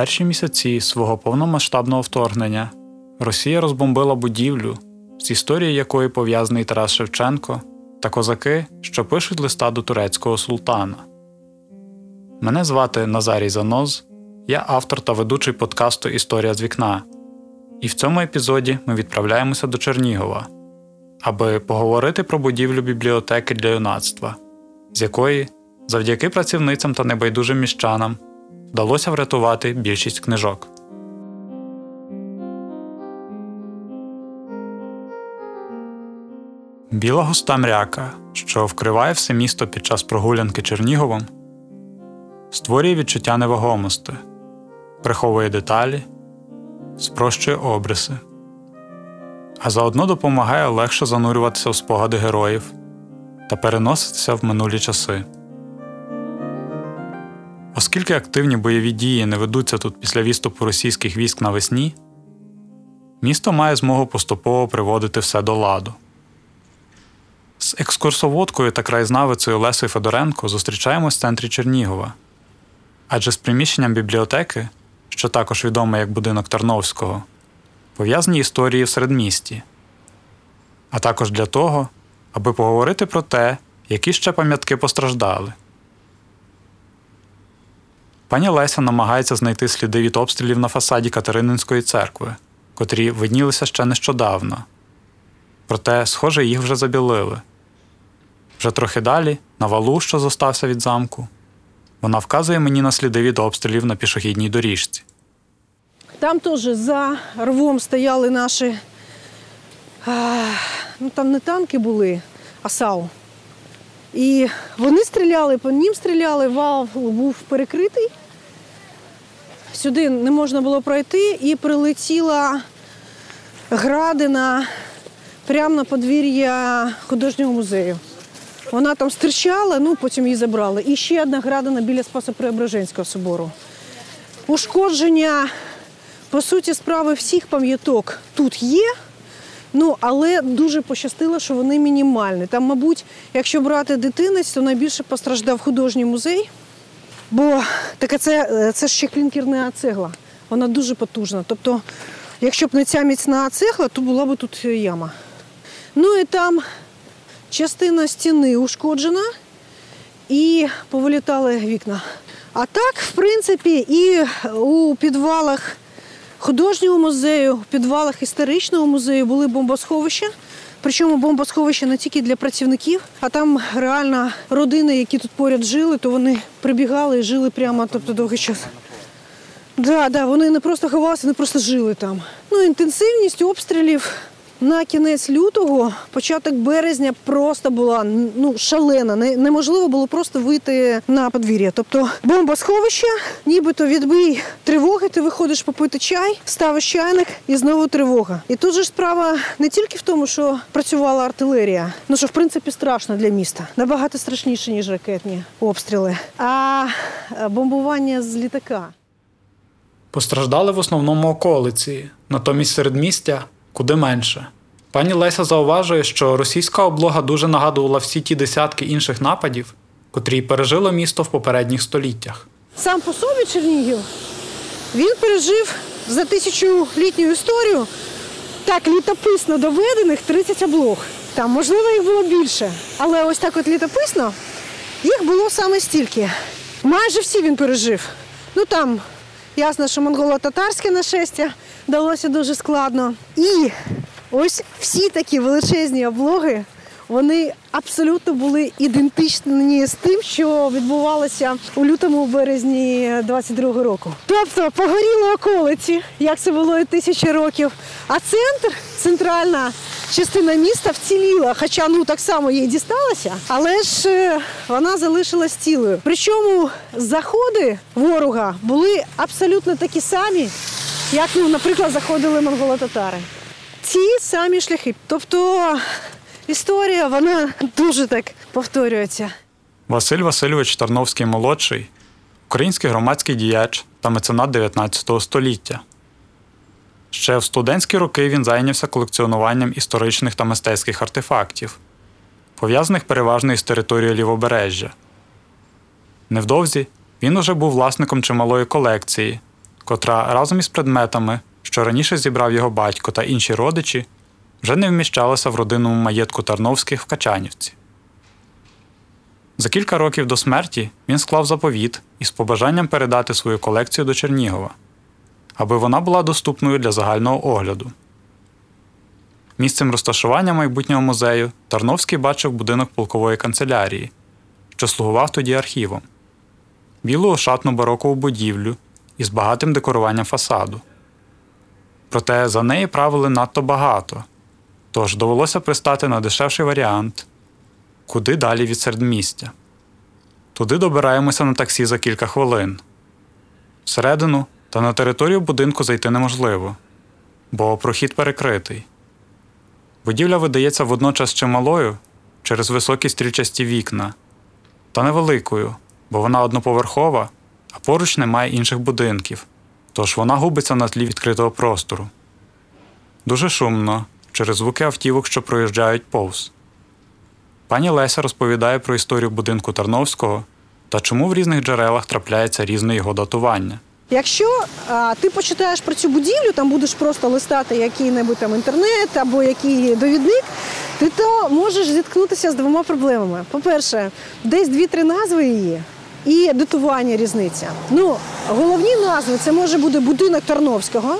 перші місяці свого повномасштабного вторгнення Росія розбомбила будівлю, з історією якої пов'язаний Тарас Шевченко та козаки, що пишуть листа до турецького султана. Мене звати Назарій Заноз, я автор та ведучий подкасту Історія з вікна. І в цьому епізоді ми відправляємося до Чернігова, аби поговорити про будівлю бібліотеки для юнацтва, з якої, завдяки працівницям та небайдужим міщанам, вдалося врятувати більшість книжок. Біла густа мряка, що вкриває все місто під час прогулянки Черніговом, створює відчуття невагомості, приховує деталі, спрощує обриси, а заодно допомагає легше занурюватися в спогади героїв та переноситися в минулі часи. Оскільки активні бойові дії не ведуться тут після відступу російських військ навесні, місто має змогу поступово приводити все до ладу. З екскурсоводкою та краєзнавицею Лесою Федоренко зустрічаємось в центрі Чернігова, адже з приміщенням бібліотеки, що також відоме як будинок Тарновського, пов'язані історії в середмісті, а також для того, аби поговорити про те, які ще пам'ятки постраждали. Пані Леся намагається знайти сліди від обстрілів на фасаді Катерининської церкви, котрі виднілися ще нещодавно. Проте, схоже, їх вже забілили. Вже трохи далі, на валу, що зостався від замку, вона вказує мені на сліди від обстрілів на пішохідній доріжці. Там теж за рвом стояли наші, ну там не танки були, а САУ. І вони стріляли, по ним стріляли, вал був перекритий. Сюди не можна було пройти і прилетіла градина прямо на подвір'я художнього музею. Вона там стирчала, ну потім її забрали. І ще одна градина біля Спасо-Преображенського собору. Ушкодження, по суті, справи всіх пам'яток тут є. Ну, але дуже пощастило, що вони мінімальні. Там, мабуть, якщо брати дитинець, то найбільше постраждав художній музей. Бо таке це, це ж ще клінкерна цегла. Вона дуже потужна. Тобто, якщо б не ця міцна цегла, то була б тут яма. Ну і там частина стіни ушкоджена і повилітали вікна. А так, в принципі, і у підвалах художнього музею, в підвалах історичного музею були бомбосховища. Причому бомбосховища не тільки для працівників, а там реально родини, які тут поряд жили, то вони прибігали і жили прямо тобто, довгий час. Да, да, вони не просто ховалися, вони просто жили там. Ну, інтенсивність обстрілів на кінець лютого, початок березня просто була ну шалена. Неможливо було просто вийти на подвір'я. Тобто бомбосховище, нібито відбій тривоги, ти виходиш попити чай, ставиш чайник і знову тривога. І тут же справа не тільки в тому, що працювала артилерія, ну що в принципі страшно для міста, набагато страшніше ніж ракетні обстріли, а бомбування з літака. Постраждали в основному околиці, натомість середмістя куди менше. Пані Леся зауважує, що російська облога дуже нагадувала всі ті десятки інших нападів, котрі пережило місто в попередніх століттях. Сам по собі Чернігів він пережив за тисячолітню історію так літописно доведених 30 облог. Там, можливо, їх було більше. Але ось так от літописно їх було саме стільки. Майже всі він пережив. Ну там ясно, що монголо-татарське нашестя далося дуже складно. І ось всі такі величезні облоги, вони абсолютно були ідентичні з тим, що відбувалося у лютому березні 22-го року. Тобто погоріли околиці, як це було і тисячі років. А центр, центральна частина міста вціліла, хоча ну так само їй дісталося, але ж е, вона залишилась цілою. Причому заходи ворога були абсолютно такі самі, як, ну, наприклад, заходили монголо-татари. Ті самі шляхи. Тобто історія вона дуже так повторюється. Василь Васильович Тарновський молодший, український громадський діяч та меценат 19 століття. Ще в студентські роки він зайнявся колекціонуванням історичних та мистецьких артефактів, пов'язаних переважно із територією лівобережжя. Невдовзі він уже був власником чималої колекції, котра разом із предметами, що раніше зібрав його батько та інші родичі, вже не вміщалася в родинному маєтку Тарновських в Качанівці. За кілька років до смерті він склав заповіт із побажанням передати свою колекцію до Чернігова, аби вона була доступною для загального огляду. Місцем розташування майбутнього музею Тарновський бачив будинок полкової канцелярії, що слугував тоді архівом, білу ошатну барокову будівлю із багатим декоруванням фасаду. Проте за неї правили надто багато, тож довелося пристати на дешевший варіант куди далі від середмістя. Туди добираємося на таксі за кілька хвилин. Всередину та на територію будинку зайти неможливо, бо прохід перекритий. Будівля видається водночас чималою через високі стрільчасті вікна, та невеликою, бо вона одноповерхова, а поруч немає інших будинків, тож вона губиться на тлі відкритого простору. Дуже шумно через звуки автівок, що проїжджають повз. Пані Леся розповідає про історію будинку Тарновського та чому в різних джерелах трапляється різне його датування. Якщо а, ти почитаєш про цю будівлю, там будеш просто листати який-небудь там інтернет або який довідник, ти то можеш зіткнутися з двома проблемами. По-перше, десь дві-три назви її і датування різниця. Ну, головні назви це може бути будинок Тарновського.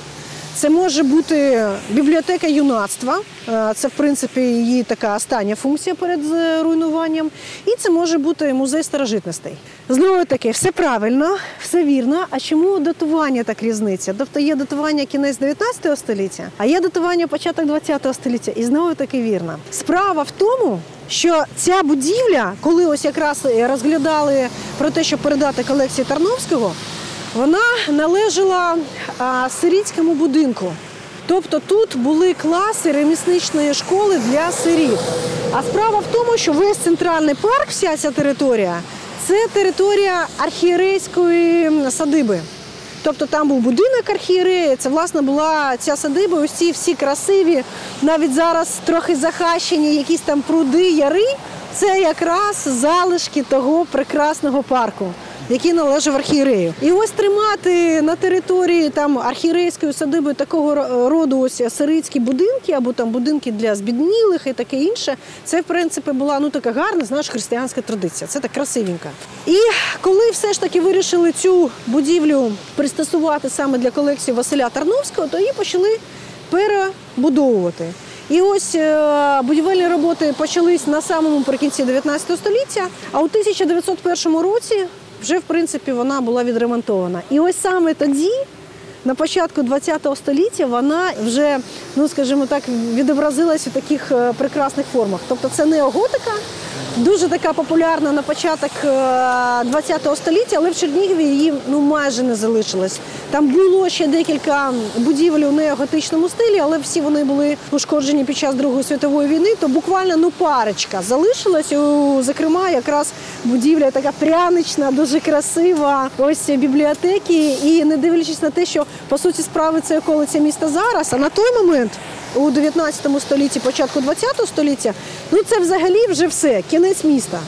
Це може бути бібліотека юнацтва, Е, це в принципі її така остання функція перед е, руйнуванням. І це може бути музей старожитностей. Знову таки, все правильно, все вірно. А чому датування так різниця? Тобто є датування кінець 19 століття, а є датування початок 20 століття. І знову таки вірно. Справа в тому. Що ця будівля, коли ось якраз розглядали про те, щоб передати колекцію Тарновського, вона належала сирітському будинку. Тобто тут були класи ремісничної школи для сиріт. А справа в тому, що весь центральний парк, вся ця територія, це територія архієрейської садиби. Тобто там був будинок архієреї, це власне була ця садиба, ці всі красиві, навіть зараз трохи захащені, якісь там пруди, яри. Це якраз залишки того прекрасного парку який належав архієрею. І ось тримати на території там архієрейської садиби такого роду ось сирицькі будинки або там будинки для збіднілих і таке інше. Це в принципі була ну така гарна, знаєш, християнська традиція. Це так красивенько. І коли все ж таки вирішили цю будівлю пристосувати саме для колекції Василя Тарновського, то її почали перебудовувати. І ось е, будівельні роботи почались на самому прикінці 19 століття. А у 1901 році вже в принципі вона була відремонтована. І ось саме тоді, на початку ХХ століття, вона вже, ну скажімо так, відобразилась у таких е, прекрасних формах. Тобто це неоготика, дуже така популярна на початок ХХ е, століття, але в Чернігові її ну майже не залишилось. Там було ще декілька будівель у неоготичному стилі, але всі вони були ушкоджені під час Другої світової війни. То буквально ну парочка залишилась. Зокрема, якраз будівля така прянична, дуже красива. Ось бібліотеки. І не дивлячись на те, що по суті справи це околиця міста зараз. А на той момент у 19 столітті, початку 20 століття, ну це взагалі вже все, кінець міста.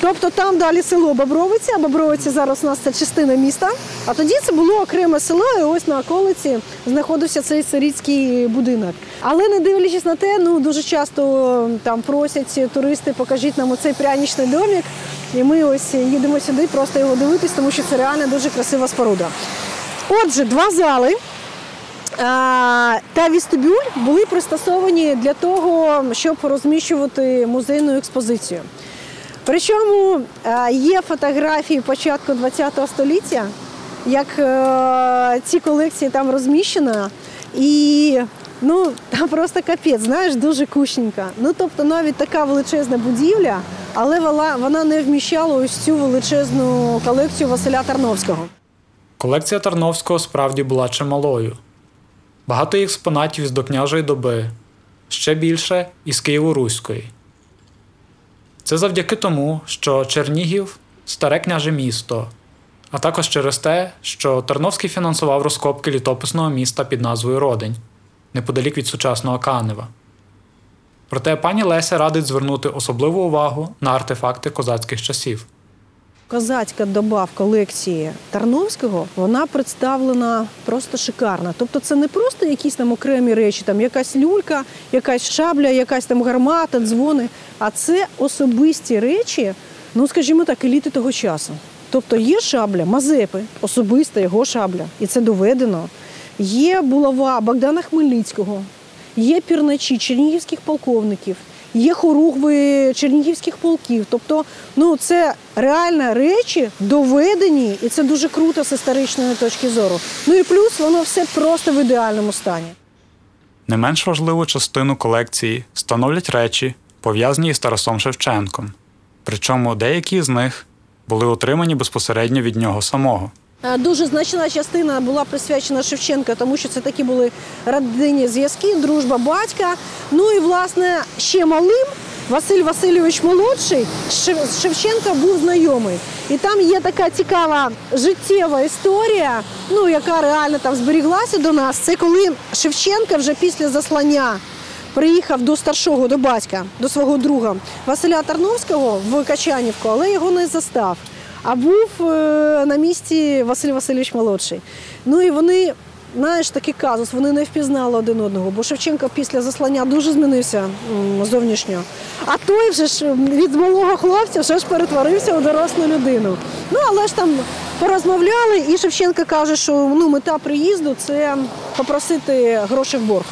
Тобто там далі село Бобровиця, а Бобровиця зараз у нас це частина міста. А тоді це було окреме село, і ось на околиці знаходився цей сирітський будинок. Але не дивлячись на те, ну дуже часто там просять туристи, покажіть нам оцей прянічний домик. І ми ось їдемо сюди, просто його дивитись, тому що це реально дуже красива споруда. Отже, два зали та вістибюль були пристосовані для того, щоб розміщувати музейну експозицію. Причому є фотографії початку ХХ століття, як е, ці колекції там розміщені, і ну, там просто капець, знаєш, дуже кущенька. Ну, тобто навіть така величезна будівля, але вона не вміщала ось цю величезну колекцію Василя Тарновського. Колекція Тарновського справді була чималою. Багато експонатів з докняжої доби, ще більше із Києво-Руської. Це завдяки тому, що Чернігів старе княже місто, а також через те, що Тарновський фінансував розкопки літописного міста під назвою Родень неподалік від сучасного Канева. Проте пані Леся радить звернути особливу увагу на артефакти козацьких часів. Козацька доба в колекції Тарновського вона представлена просто шикарно. Тобто, це не просто якісь там окремі речі, там якась люлька, якась шабля, якась там гармата, дзвони. А це особисті речі, ну скажімо так, еліти того часу. Тобто є шабля, Мазепи, особиста його шабля, і це доведено. Є булава Богдана Хмельницького, є пірначі чернігівських полковників є хоругви чернігівських полків. Тобто, ну це реально речі доведені, і це дуже круто з історичної точки зору. Ну і плюс воно все просто в ідеальному стані. Не менш важливу частину колекції становлять речі, пов'язані з Тарасом Шевченком. Причому деякі з них були отримані безпосередньо від нього самого. Е, дуже значна частина була присвячена Шевченка, тому що це такі були родинні зв'язки, дружба батька. Ну і власне ще малим Василь Васильович молодший з Шевченка був знайомий. І там є така цікава життєва історія, ну яка реально там зберіглася до нас. Це коли Шевченка вже після заслання. Приїхав до старшого, до батька, до свого друга Василя Тарновського в Качанівку, але його не застав а був е, на місці Василь Васильович молодший. Ну і вони, знаєш, такий казус, вони не впізнали один одного, бо Шевченко після заслання дуже змінився зовнішньо. А той вже ж від малого хлопця вже ж перетворився у дорослу людину. Ну, але ж там порозмовляли, і Шевченко каже, що ну, мета приїзду це попросити гроші в борг.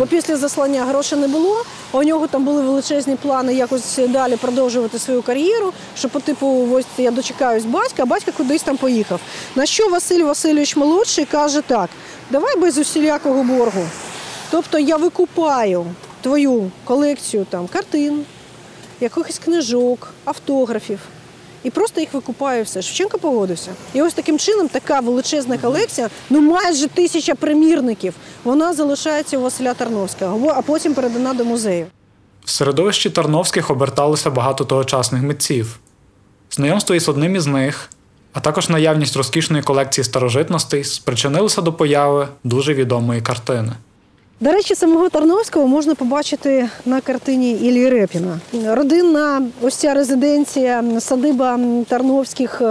Бо після заслання грошей не було. У нього там були величезні плани якось далі продовжувати свою кар'єру. Що по типу, ось я дочекаюсь батька, а батька кудись там поїхав. На що Василь Васильович молодший каже так: давай без усілякого боргу. Тобто я викупаю твою колекцію там картин, якихось книжок, автографів і просто їх викупає все. Шевченко погодився. І ось таким чином така величезна колекція, ну майже тисяча примірників, вона залишається у Василя Тарновського, а потім передана до музею. В середовищі Тарновських оберталося багато тогочасних митців. Знайомство із одним із них, а також наявність розкішної колекції старожитностей спричинилося до появи дуже відомої картини. До речі, самого Тарновського можна побачити на картині Іллі Репіна. Родинна ось ця резиденція, садиба Тарновських е,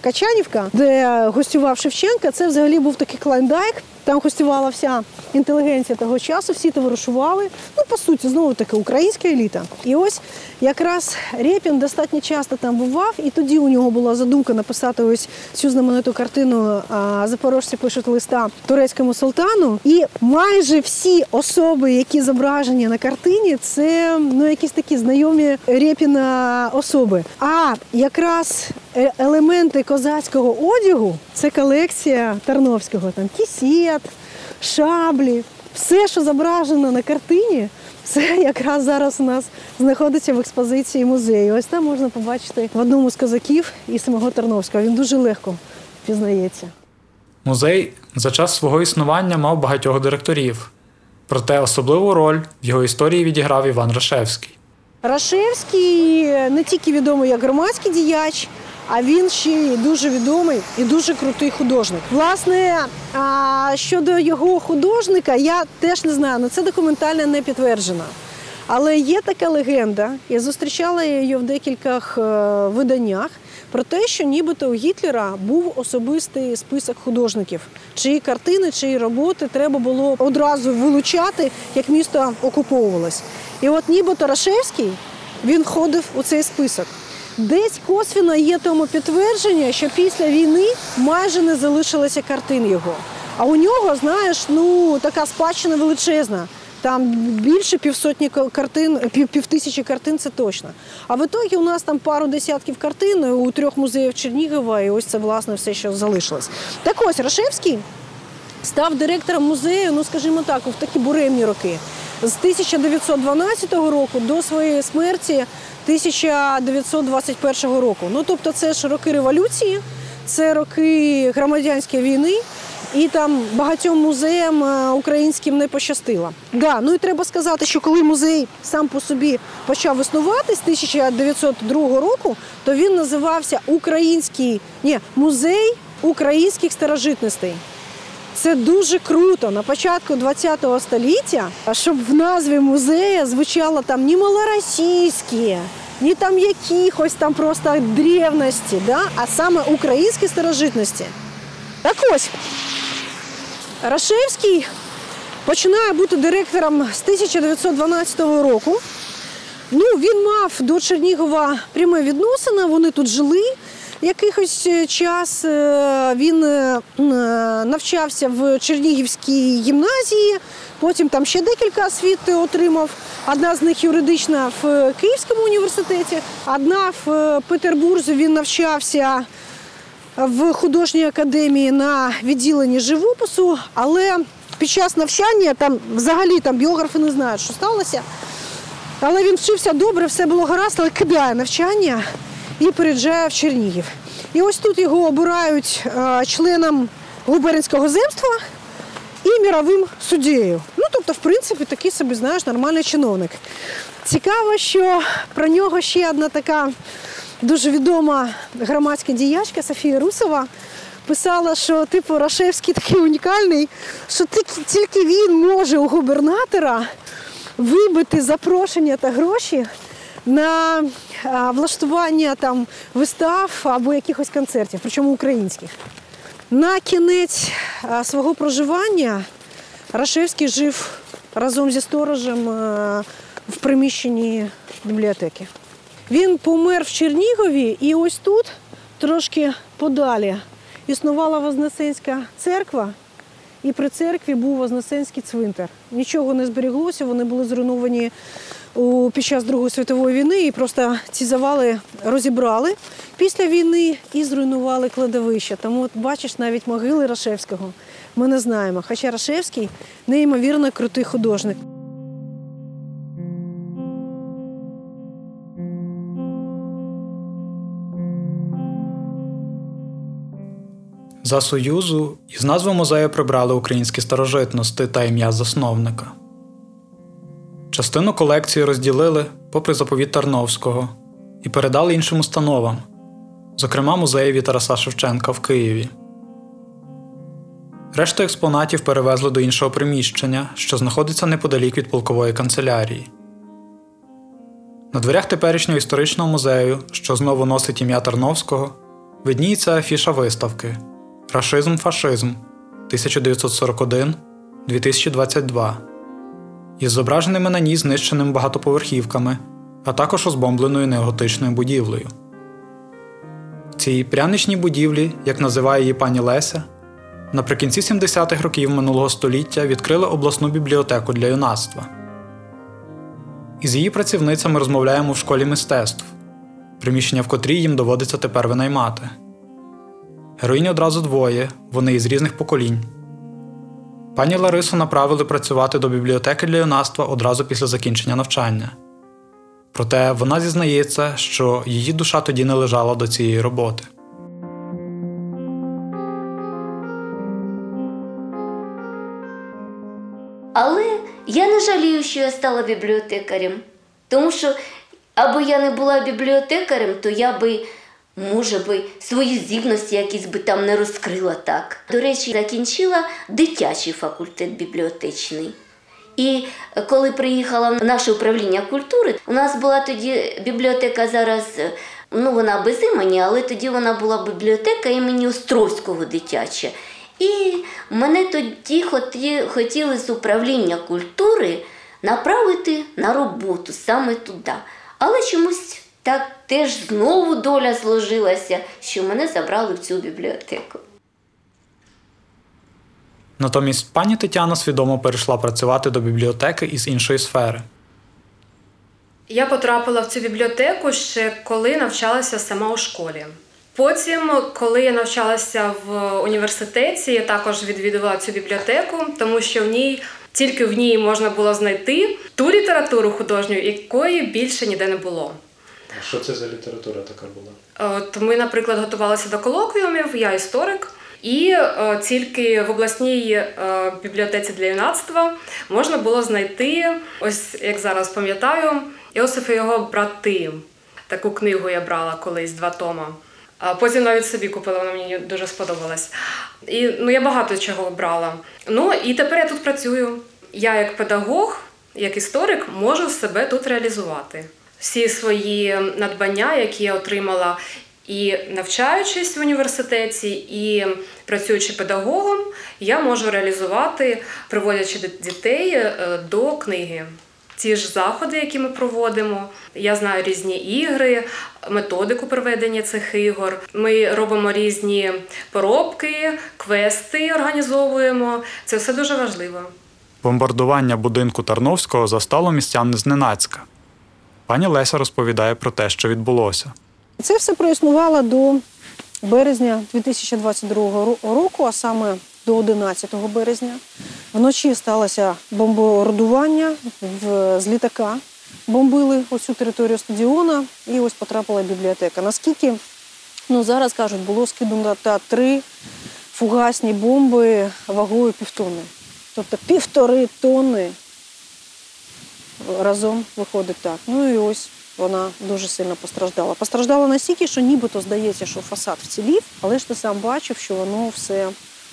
Качанівка, де гостював Шевченка, це взагалі був такий клайндайк. Там гостювала вся інтелігенція того часу, всі товаришували. Ну, по суті, знову таки українська еліта. І ось якраз Рєпін достатньо часто там бував, і тоді у нього була задумка написати ось цю знамениту картину Запорожці пишуть листа турецькому султану. І майже всі особи, які зображені на картині, це ну якісь такі знайомі Рєпіна особи. А якраз елементи козацького одягу це колекція Тарновського, там кісет, шаблі, все, що зображено на картині. Це якраз зараз у нас знаходиться в експозиції музею. Ось там можна побачити в одному з козаків і самого Тарновського. Він дуже легко пізнається. Музей за час свого існування мав багатьох директорів. Проте особливу роль в його історії відіграв Іван Рашевський. Рашевський не тільки відомий як громадський діяч, а він ще й дуже відомий і дуже крутий художник. Власне, щодо його художника, я теж не знаю, але це документально не підтверджено. Але є така легенда, я зустрічала її в декількох е, виданнях про те, що нібито у Гітлера був особистий список художників, чиї картини, чиї роботи треба було одразу вилучати, як місто окуповувалось. І от нібито Рашевський він входив у цей список. Десь косвіно є тому підтвердження, що після війни майже не залишилося картин його. А у нього, знаєш, ну така спадщина величезна. Там більше півсотні картин, пів, півтисячі картин це точно. А в ітогі у нас там пару десятків картин у трьох музеях Чернігова, і ось це власне все, що залишилось. Так ось Рашевський став директором музею, ну скажімо так, в такі буремні роки. З 1912 року до своєї смерті 1921 року. Ну тобто, це ж роки революції, це роки громадянської війни. І там багатьом музеям е, українським не пощастило. Да, ну і треба сказати, що коли музей сам по собі почав існувати з 1902 року, то він називався Український ні, музей українських старожитностей. Це дуже круто на початку ХХ століття, щоб в назві музею звучало там не малоросійські, ні там якихось там просто древності, да? а саме українські старожитності. Так ось, Рашевський починає бути директором з 1912 року. Ну, він мав до Чернігова пряме відносини, вони тут жили якийсь е, час. Е, Він е, навчався в Чернігівській гімназії, потім там ще декілька освіт отримав. Одна з них юридична в Київському університеті, одна в Петербурзі він навчався в художній академії на відділенні живопису, але під час навчання там взагалі там біографи не знають, що сталося. Але він вчився добре, все було гаразд, але кидає навчання і переїжджає в Чернігів. І ось тут його обирають е, членом губернського земства і міровим суддєю. Ну, тобто, в принципі, такий собі, знаєш, нормальний чиновник. Цікаво, що про нього ще одна така дуже відома громадська діячка Софія Русова писала, що типу Рашевський такий унікальний, що тільки- тільки він може у губернатора вибити запрошення та гроші на влаштування там вистав або якихось концертів, причому українських. На кінець свого проживання Рашевський жив разом зі сторожем в приміщенні бібліотеки. Він помер в Чернігові, і ось тут, трошки подалі, існувала Вознесенська церква, і при церкві був Вознесенський цвинтар. Нічого не зберіглося, вони були зруйновані у, під час Другої світової війни, і просто ці завали розібрали після війни і зруйнували кладовища. Тому от бачиш навіть могили Рашевського. Ми не знаємо. Хоча Рашевський неймовірно крутий художник. За Союзу із назви музею прибрали українські старожитності та ім'я засновника. Частину колекції розділили, попри заповіт Тарновського, і передали іншим установам, зокрема музеєві Тараса Шевченка в Києві. Решту експонатів перевезли до іншого приміщення, що знаходиться неподалік від полкової канцелярії. На дверях теперішнього історичного музею, що знову носить ім'я Тарновського, видніється афіша виставки Рашизм фашизм 1941-2022 із зображеними на ній знищеними багатоповерхівками, а також озбомбленою неоготичною будівлею. Цій пряничній будівлі, як називає її пані Леся, наприкінці 70-х років минулого століття відкрили обласну бібліотеку для юнацтва. Із її працівницями розмовляємо в школі мистецтв, приміщення в котрій їм доводиться тепер винаймати. Героїні одразу двоє, вони із різних поколінь. Пані Ларису направили працювати до бібліотеки для юнацтва одразу після закінчення навчання. Проте вона зізнається, що її душа тоді не лежала до цієї роботи. Але я не жалію, що я стала бібліотекарем. Тому що, аби я не була бібліотекарем, то я би, може би, свої здібності якісь би там не розкрила так. До речі, закінчила дитячий факультет бібліотечний. І коли приїхала в наше управління культури, у нас була тоді бібліотека зараз, ну вона без імені, але тоді вона була бібліотека імені Островського дитяча. І мене тоді хотіли з управління культури направити на роботу саме туди. Але чомусь так теж знову доля зложилася, що мене забрали в цю бібліотеку. Натомість пані Тетяна свідомо перейшла працювати до бібліотеки із іншої сфери. Я потрапила в цю бібліотеку ще коли навчалася сама у школі. Потім, коли я навчалася в університеті, я також відвідувала цю бібліотеку, тому що в ній тільки в ній можна було знайти ту літературу художню, якої більше ніде не було. Що це за література така була? От ми, наприклад, готувалися до колоквіумів, я історик, і е, тільки в обласній е, бібліотеці для юнацтва можна було знайти, ось як зараз пам'ятаю, Іосиф і його брати. Таку книгу я брала колись два тома. Потім навіть собі купила, вона мені дуже сподобалась. І ну, я багато чого брала. Ну і тепер я тут працюю. Я як педагог, як історик, можу себе тут реалізувати. Всі свої надбання, які я отримала і навчаючись в університеті, і працюючи педагогом, я можу реалізувати, приводячи дітей е, до книги. Ті ж заходи, які ми проводимо. Я знаю різні ігри, методику проведення цих ігор. Ми робимо різні поробки, квести організовуємо. Це все дуже важливо. Бомбардування будинку Тарновського застало містян зненацька. Пані Леся розповідає про те, що відбулося. Це все проіснувало до березня 2022 року, а саме до 11 березня. Вночі сталося бомбардування з літака. Бомбили оцю територію стадіона і ось потрапила бібліотека. Наскільки ну, зараз кажуть, було скидано та три фугасні бомби вагою півтони. Тобто півтори тонни разом виходить так. Ну і ось вона дуже сильно постраждала. Постраждала настільки, що нібито здається, що фасад вцілів, але ж ти сам бачив, що воно все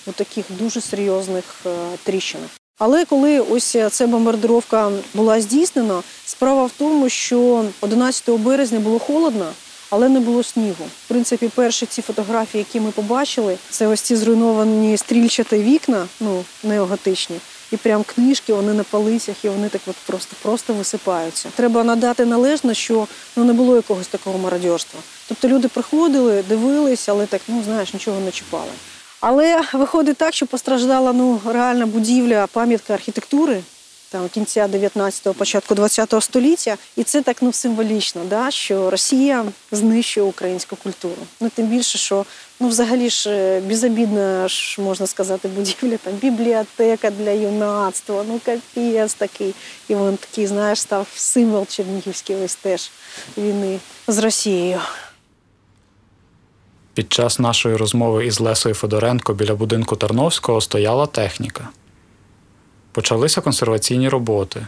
у таких дуже серйозних е, тріщинах. Але коли ось ця бомбардировка була здійснена, справа в тому, що 11 березня було холодно, але не було снігу. В принципі, перші ці фотографії, які ми побачили, це ось ці зруйновані стрільчаті вікна, ну неоготичні. І прям книжки вони на полицях, і вони так от просто просто висипаються. Треба надати належно, що ну не було якогось такого мародьорства. Тобто люди приходили, дивилися, але так ну знаєш, нічого не чіпали. Але виходить так, що постраждала ну реальна будівля, пам'ятка архітектури там кінця 19-го, початку 20-го століття, і це так ну символічно, да, що Росія знищує українську культуру. Ну тим більше, що ну взагалі ж е, безобідна ж можна сказати, будівля там бібліотека для юнацтва. Ну капець такий. І він такий, знаєш, став символ Чернігівський ось теж війни з Росією. Під час нашої розмови із Лесою Федоренко біля будинку Тарновського стояла техніка. Почалися консерваційні роботи.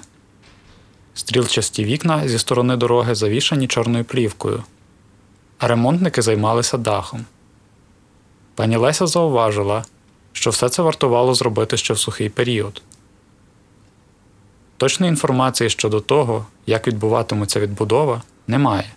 Стрілчасті вікна зі сторони дороги завішані чорною плівкою, а ремонтники займалися дахом. Пані Леся зауважила, що все це вартувало зробити ще в сухий період. Точної інформації щодо того, як відбуватиметься відбудова, немає.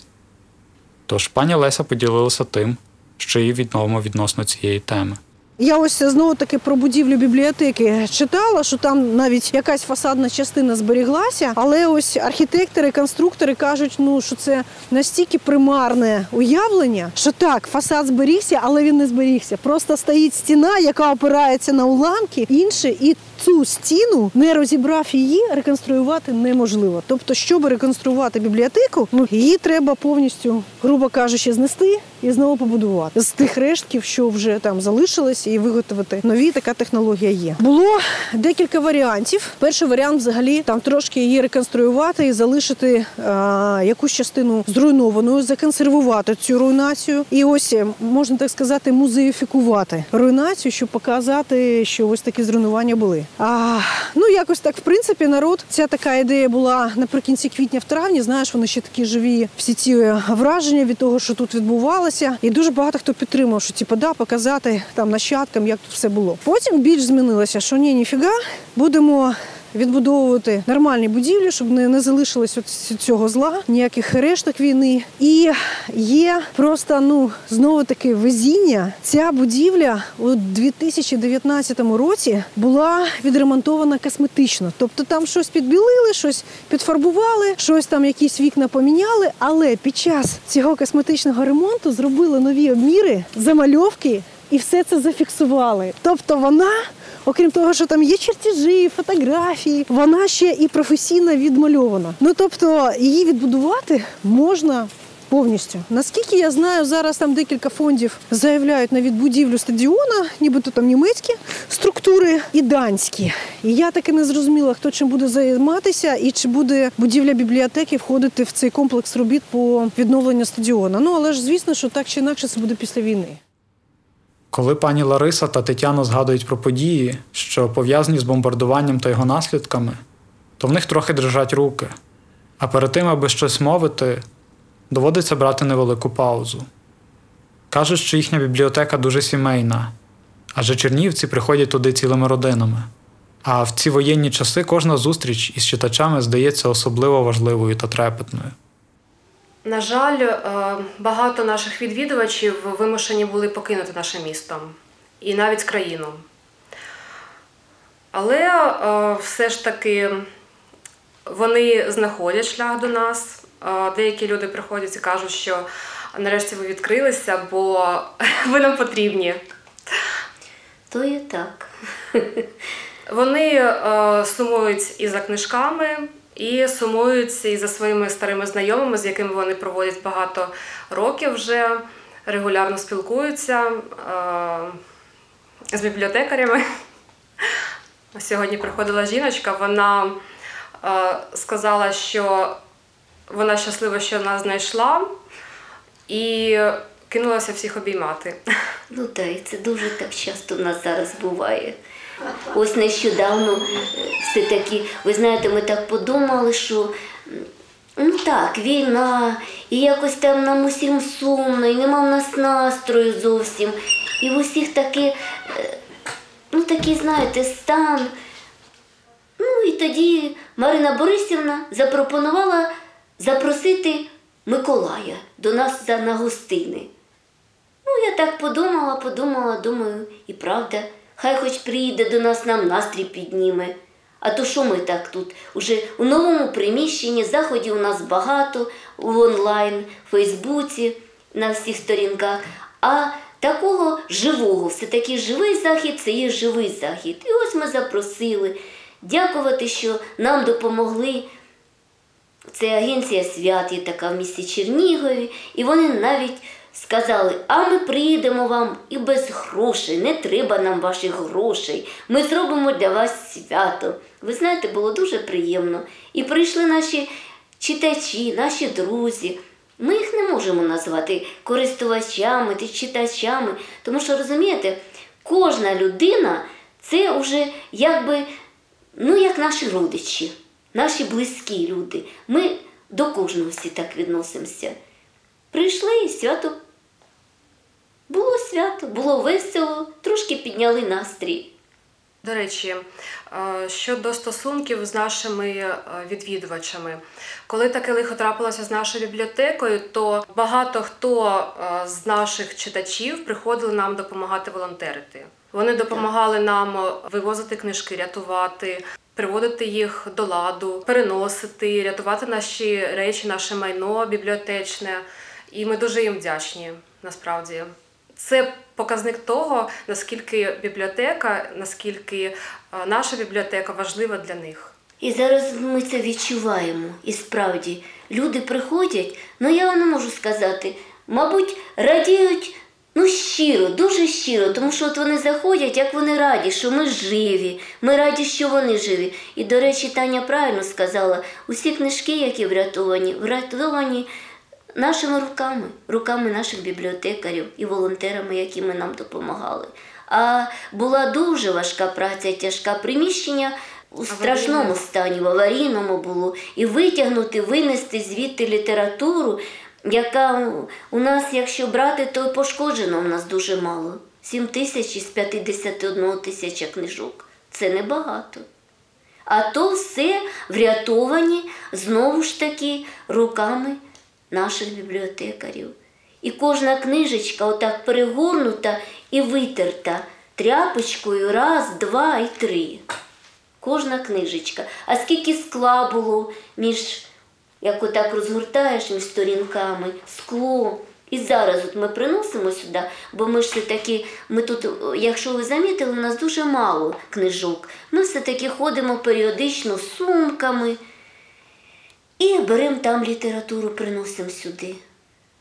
Тож пані Леся поділилася тим, що їй відомо відносно цієї теми. Я ось знову таки про будівлю бібліотеки читала, що там навіть якась фасадна частина зберіглася, але ось архітектори, конструктори кажуть, ну що це настільки примарне уявлення, що так, фасад зберігся, але він не зберігся. Просто стоїть стіна, яка опирається на уламки, інше, і цю стіну не розібрав її, реконструювати неможливо. Тобто, щоб реконструювати бібліотеку, ну її треба повністю, грубо кажучи, знести і знову побудувати з тих рештків, що вже там залишились, і виготовити нові. Така технологія є. Було декілька варіантів. Перший варіант, взагалі, там трошки її реконструювати і залишити а, якусь частину зруйнованою, законсервувати цю руйнацію. І ось можна так сказати, музеїфікувати руйнацію, щоб показати, що ось такі зруйнування були. А, Ну якось так, в принципі, народ. Ця така ідея була наприкінці квітня, в травні. Знаєш, вони ще такі живі, всі ці враження від того, що тут відбувалося. І дуже багато хто підтримав, що типу, да, показати там нащадкам, як тут все було. Потім більш змінилося, що ні, ніфіга, будемо відбудовувати нормальні будівлі, щоб не, не залишилось от цього зла, ніяких решток війни. І є просто ну знову таки везіння. Ця будівля у 2019 році була відремонтована косметично. Тобто там щось підбілили, щось підфарбували, щось там, якісь вікна поміняли. Але під час цього косметичного ремонту зробили нові обміри, замальовки. І все це зафіксували. Тобто вона окрім того, що там є чертежі, фотографії, вона ще і професійно відмальована. Ну тобто її відбудувати можна. Повністю наскільки я знаю, зараз там декілька фондів заявляють на відбудівлю стадіона, нібито там німецькі структури і данські. І я таки не зрозуміла, хто чим буде займатися, і чи буде будівля бібліотеки входити в цей комплекс робіт по відновленню стадіона. Ну але ж звісно, що так чи інакше це буде після війни. Коли пані Лариса та Тетяна згадують про події, що пов'язані з бомбардуванням та його наслідками, то в них трохи дрижать руки. А перед тим, аби щось мовити, доводиться брати невелику паузу. Кажуть, що їхня бібліотека дуже сімейна, адже чернівці приходять туди цілими родинами. А в ці воєнні часи кожна зустріч із читачами здається особливо важливою та трепетною. На жаль, е, багато наших відвідувачів вимушені були покинути наше місто і навіть країну. Але е, все ж таки вони знаходять шлях до нас. Е, Деякі люди приходять і кажуть, що нарешті ви відкрилися, бо ви нам потрібні. То є так. Вони сумують і за книжками, і сумують і за своїми старими знайомими, з якими вони проводять багато років вже, регулярно спілкуються е, з бібліотекарями. Сьогодні приходила жіночка, вона е, сказала, що вона щаслива, що нас знайшла, і кинулася всіх обіймати. Ну так, і це дуже так часто в нас зараз буває. Ось нещодавно е, все таки, ви знаєте, ми так подумали, що ну так, війна, і якось там нам усім сумно, і нема в нас настрою зовсім. І в усіх таки, е, ну такий, знаєте, стан. Ну і тоді Марина Борисівна запропонувала запросити Миколая до нас на гостини. Ну, я так подумала, подумала, думаю, і правда, хай хоч приїде до нас нам настрій підніме. А то що ми так тут? Уже у новому приміщенні заходів у нас багато в онлайн, в Фейсбуці, на всіх сторінках. А такого живого, все-таки живий захід це є живий захід. І ось ми запросили. Дякувати, що нам допомогли це агенція свят є така в місті Чернігові, і вони навіть сказали: а ми приїдемо вам і без грошей, не треба нам ваших грошей. Ми зробимо для вас свято. Ви знаєте, було дуже приємно. І прийшли наші читачі, наші друзі. Ми їх не можемо назвати користувачами чи читачами, тому що розумієте, кожна людина це вже якби ну, як наші родичі, наші близькі люди. Ми до кожного всі так відносимося. Прийшли і свято. Було свято, було весело, трошки підняли настрій. До речі, е, щодо стосунків з нашими е, відвідувачами, коли таке лихо трапилося з нашою бібліотекою, то багато хто е, з наших читачів приходили нам допомагати волонтерити. Вони допомагали нам вивозити книжки, рятувати, приводити їх до ладу, переносити, рятувати наші речі, наше майно бібліотечне. І ми дуже їм вдячні насправді. Це показник того, наскільки бібліотека, наскільки е, наша бібліотека важлива для них. І зараз ми це відчуваємо. І справді, люди приходять, ну я не можу сказати, мабуть, радіють ну щиро, дуже щиро, тому що от вони заходять, як вони раді, що ми живі, ми раді, що вони живі. І, до речі, Таня правильно сказала, усі книжки, які врятовані, врятовані нашими руками, руками наших бібліотекарів і волонтерами, які ми нам допомагали. А була дуже важка праця, тяжка приміщення у страшному стані, в аварійному було. І витягнути, винести звідти літературу, яка у нас, якщо брати, то пошкоджено в нас дуже мало. 7 тисяч із 51 тисяча книжок. Це небагато. А то все врятовані знову ж таки руками наших бібліотекарів. І кожна книжечка отак перегорнута і витерта тряпочкою раз, два і три. Кожна книжечка. А скільки скла було між, як отак розгортаєш між сторінками, скло. І зараз от ми приносимо сюди, бо ми ж все-таки, ми тут, якщо ви замітили, у нас дуже мало книжок. Ми все-таки ходимо періодично з сумками. І беремо там літературу, приносимо сюди.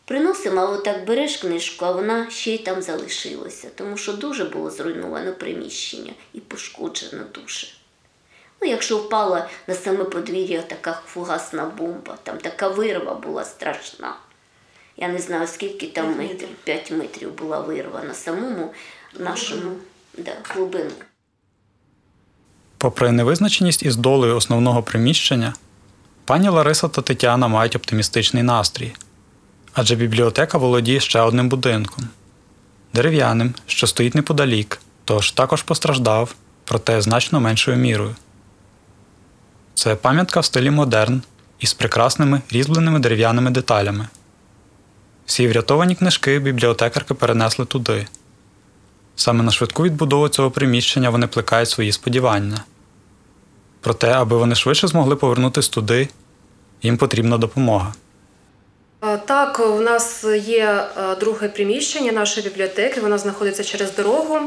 Приносимо, а отак береш книжку, а вона ще й там залишилася, тому що дуже було зруйновано приміщення і пошкоджено дуже. Ну, якщо впала на саме подвір'я така фугасна бомба, там така вирва була страшна. Я не знаю, скільки там метрів, 5 метрів була вирва на самому нашому да, глибину. Попри невизначеність із долею основного приміщення, пані Лариса та Тетяна мають оптимістичний настрій, адже бібліотека володіє ще одним будинком дерев'яним, що стоїть неподалік, тож також постраждав, проте значно меншою мірою. Це пам'ятка в стилі модерн із прекрасними різьбленими дерев'яними деталями. Всі врятовані книжки бібліотекарки перенесли туди. Саме на швидку відбудову цього приміщення вони плекають свої сподівання. Проте, аби вони швидше змогли повернутися туди, їм потрібна допомога. Е, Так, у нас є е, друге приміщення нашої бібліотеки. Воно знаходиться через дорогу.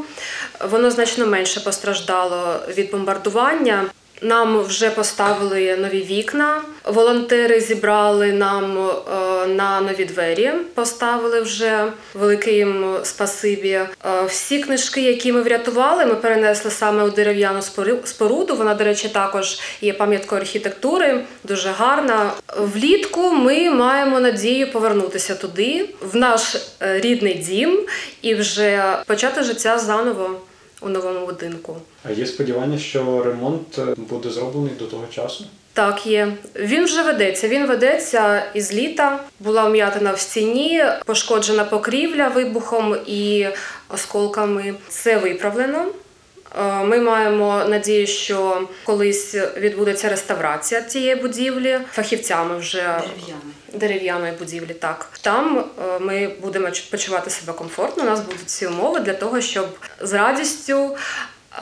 Воно значно менше постраждало від бомбардування. Нам вже поставили нові вікна. Волонтери зібрали нам е, на нові двері. Поставили вже велике їм спасибі. Е, Всі книжки, які ми врятували, ми перенесли саме у дерев'яну спору- споруду. Вона, до речі, також є пам'яткою архітектури, дуже гарна. Влітку ми маємо надію повернутися туди, в наш е, рідний дім, і вже почати життя заново у новому будинку. А є сподівання, що ремонт буде зроблений до того часу? Так, є. Він вже ведеться. Він ведеться із літа. Була вм'ятина в стіні, пошкоджена покрівля вибухом і осколками. Це виправлено. Е, Ми маємо надію, що колись відбудеться реставрація цієї будівлі фахівцями вже дерев'яної будівлі. Так там е, ми будемо почувати себе комфортно. У нас будуть всі умови для того, щоб з радістю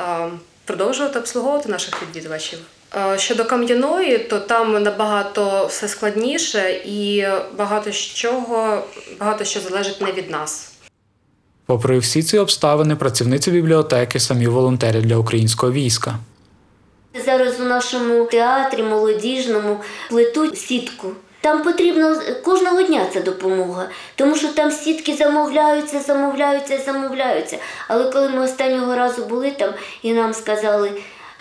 е, продовжувати обслуговувати наших відвідувачів. Е, Щодо кам'яної, то там набагато все складніше і багато чого багато що залежить не від нас. Попри всі ці обставини, працівниці бібліотеки самі волонтери для українського війська. Зараз у нашому театрі молодіжному плетуть сітку. Там потрібно кожного дня ця допомога, тому що там сітки замовляються, замовляються, замовляються. Але коли ми останнього разу були там і нам сказали,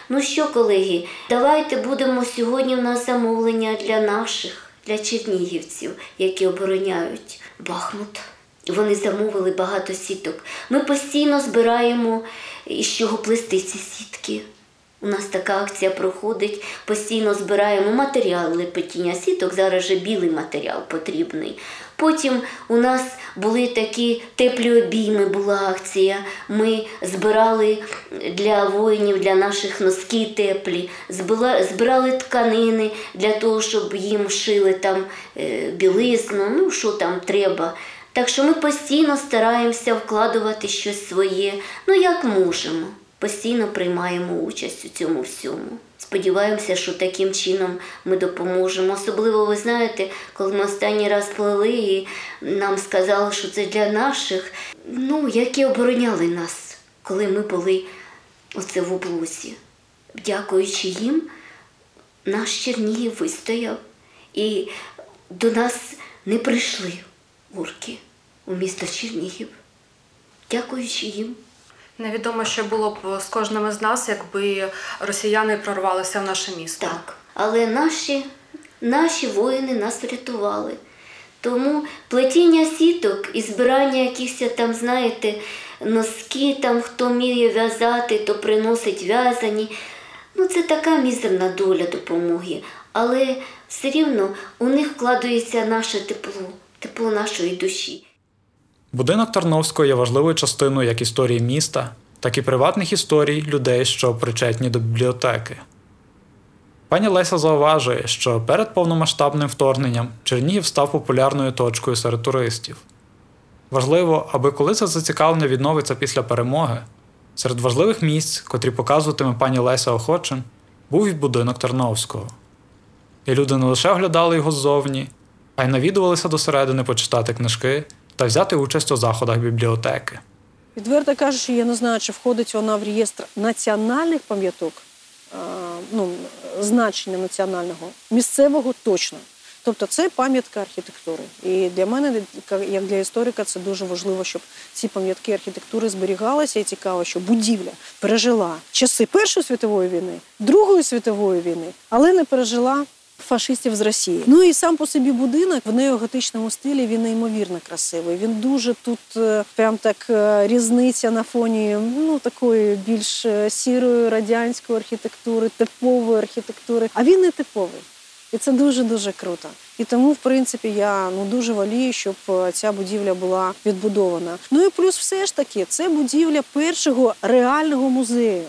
ну що, колеги, давайте будемо сьогодні в нас замовлення для наших, для чернігівців, які обороняють Бахмут. Вони замовили багато сіток. Ми постійно збираємо із чого плести ці сітки. У нас така акція проходить, постійно збираємо матеріал лепетіння сіток, зараз же білий матеріал потрібний. Потім у нас були такі теплі обійми, була акція. Ми збирали для воїнів, для наших носки теплі, збирали тканини для того, щоб їм шили там е, білизну, ну що там треба. Так що ми постійно стараємося вкладувати щось своє, ну як можемо. Постійно приймаємо участь у цьому всьому. Сподіваємося, що таким чином ми допоможемо. Особливо, ви знаєте, коли ми останній раз плели і нам сказали, що це для наших, ну, які обороняли нас, коли ми були оце в облозі. Дякуючи їм, наш Чернігів вистояв. І до нас не прийшли орки у місто Чернігів. Дякуючи їм. Невідомо, що було б з кожним із нас, якби росіяни прорвалися в наше місто. Так, але наші, наші воїни нас врятували. Тому плетіння сіток і збирання якихось там, знаєте, носки, там хто вміє в'язати, то приносить в'язані. Ну, це така мізерна доля допомоги. Але все рівно у них вкладається наше тепло, тепло нашої душі. Будинок Тарновського є важливою частиною як історії міста, так і приватних історій людей, що причетні до бібліотеки. Пані Леся зауважує, що перед повномасштабним вторгненням Чернігів став популярною точкою серед туристів. Важливо, аби коли це зацікавлення відновиться після перемоги, серед важливих місць, котрі показуватиме пані Леся Охочин, був і будинок Тарновського. І люди не лише оглядали його ззовні, а й навідувалися досередини почитати книжки та взяти участь у заходах бібліотеки. Відверто кажучи, я не знаю, чи входить вона в реєстр національних пам'яток, ну, значення національного, місцевого точно. Тобто це пам'ятка архітектури. І для мене, як для історика, це дуже важливо, щоб ці пам'ятки архітектури зберігалися. І цікаво, що будівля пережила часи Першої світової війни, Другої світової війни, але не пережила фашистів з Росії. Ну і сам по собі будинок в неоготичному стилі він неймовірно красивий. Він дуже тут е, прям так е, різниця на фоні ну такої більш е, сірої радянської архітектури, типової архітектури. А він не типовий. І це дуже дуже круто. І тому, в принципі, я ну дуже волію, щоб ця будівля була відбудована. Ну і плюс, все ж таки, це будівля першого реального музею.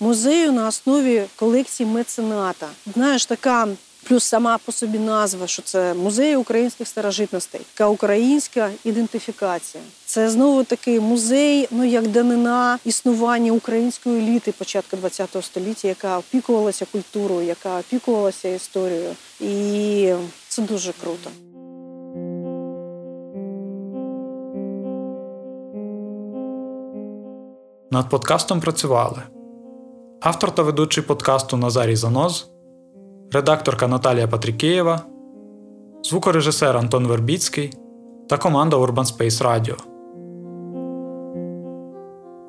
Музею на основі колекції мецената. Знаєш, така Плюс сама по собі назва, що це музей українських старожитностей, така українська ідентифікація. Це знову таки музей, ну як данина існування української еліти початку ХХ століття, яка опікувалася культурою, яка опікувалася історією. І це дуже круто. Над подкастом працювали автор та ведучий подкасту Назарій Заноз, редакторка Наталія Патрікеєва, звукорежисер Антон Вербіцький та команда Urban Space Radio.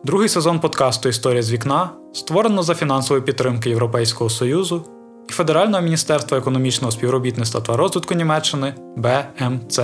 Другий сезон подкасту Історія з вікна створено за фінансової підтримки Європейського Союзу і Федерального міністерства економічного співробітництва та розвитку Німеччини БМЦ.